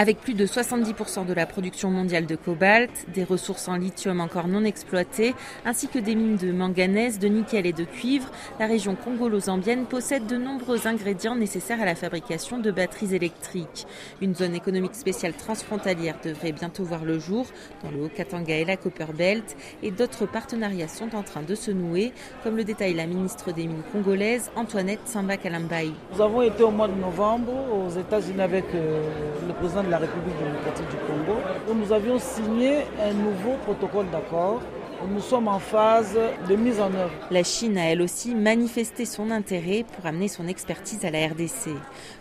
Avec plus de 70% de la production mondiale de cobalt, des ressources en lithium encore non exploitées, ainsi que des mines de manganèse, de nickel et de cuivre, la région congolo-zambienne possède de nombreux ingrédients nécessaires à la fabrication de batteries électriques. Une zone économique spéciale transfrontalière devrait bientôt voir le jour dans le Haut-Katanga et la Copperbelt et d'autres partenariats sont en train de se nouer, comme le détaille la ministre des Mines congolaise, Antoinette Samba Kalambaï. Nous avons été au mois de novembre aux États-Unis avec euh, le président de la République démocratique du Congo, nous avions signé un nouveau protocole d'accord nous sommes en phase de mise en œuvre. La Chine a elle aussi manifesté son intérêt pour amener son expertise à la RDC.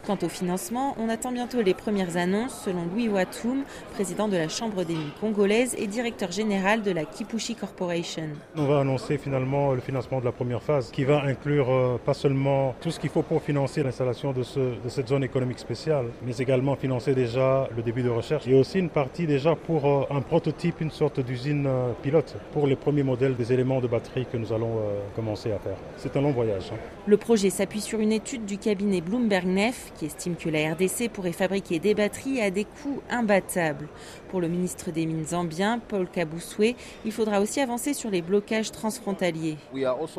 Quant au financement, on attend bientôt les premières annonces selon Louis Watoum, président de la Chambre des mines congolaises et directeur général de la Kipushi Corporation. On va annoncer finalement le financement de la première phase qui va inclure euh, pas seulement tout ce qu'il faut pour financer l'installation de, de, cette zone économique spéciale, mais également financer déjà le début de recherche et aussi une partie déjà pour euh, un prototype, une sorte d'usine euh, pilote pour les premiers modèles des éléments de batterie que nous allons euh, commencer à faire. C'est un long voyage. Hein. Le projet s'appuie sur une étude du cabinet Bloomberg Nef qui estime que la RDC pourrait fabriquer des batteries à des coûts imbattables. Pour le ministre des Mines zambien, Paul Kaboussoué, il faudra aussi avancer sur les blocages transfrontaliers.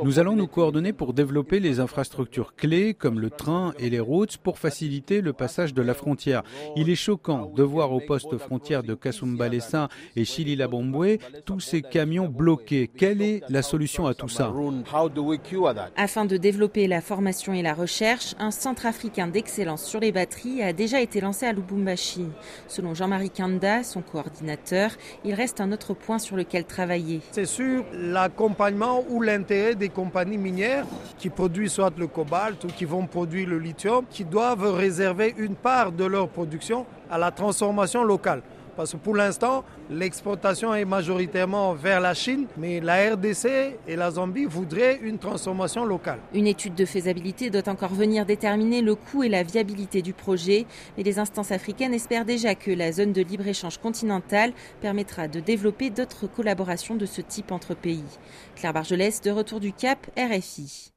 Nous allons nous coordonner pour développer les infrastructures clés comme le train et les routes pour faciliter le passage de la frontière. Il est choquant de voir au poste frontière de Kasumbalesa et Chili-Labombwe tous ces camions bloqués. Quelle est la solution à tout ça Afin de développer la formation et la recherche, un centre africain d'excellence sur les batteries a déjà été lancé à Lubumbashi. Selon Jean-Marie Kanda, son coordinateur, il reste un autre point sur lequel travailler. C'est sur l'accompagnement ou l'intérêt des compagnies minières qui produisent soit le cobalt ou qui vont produire le lithium, qui doivent réserver une part de leur production à la transformation locale. Parce que pour l'instant, l'exportation est majoritairement vers la Chine, mais la RDC et la Zambie voudraient une transformation locale. Une étude de faisabilité doit encore venir déterminer le coût et la viabilité du projet, mais les instances africaines espèrent déjà que la zone de libre-échange continentale permettra de développer d'autres collaborations de ce type entre pays. Claire Bargelès, de retour du Cap, RFI.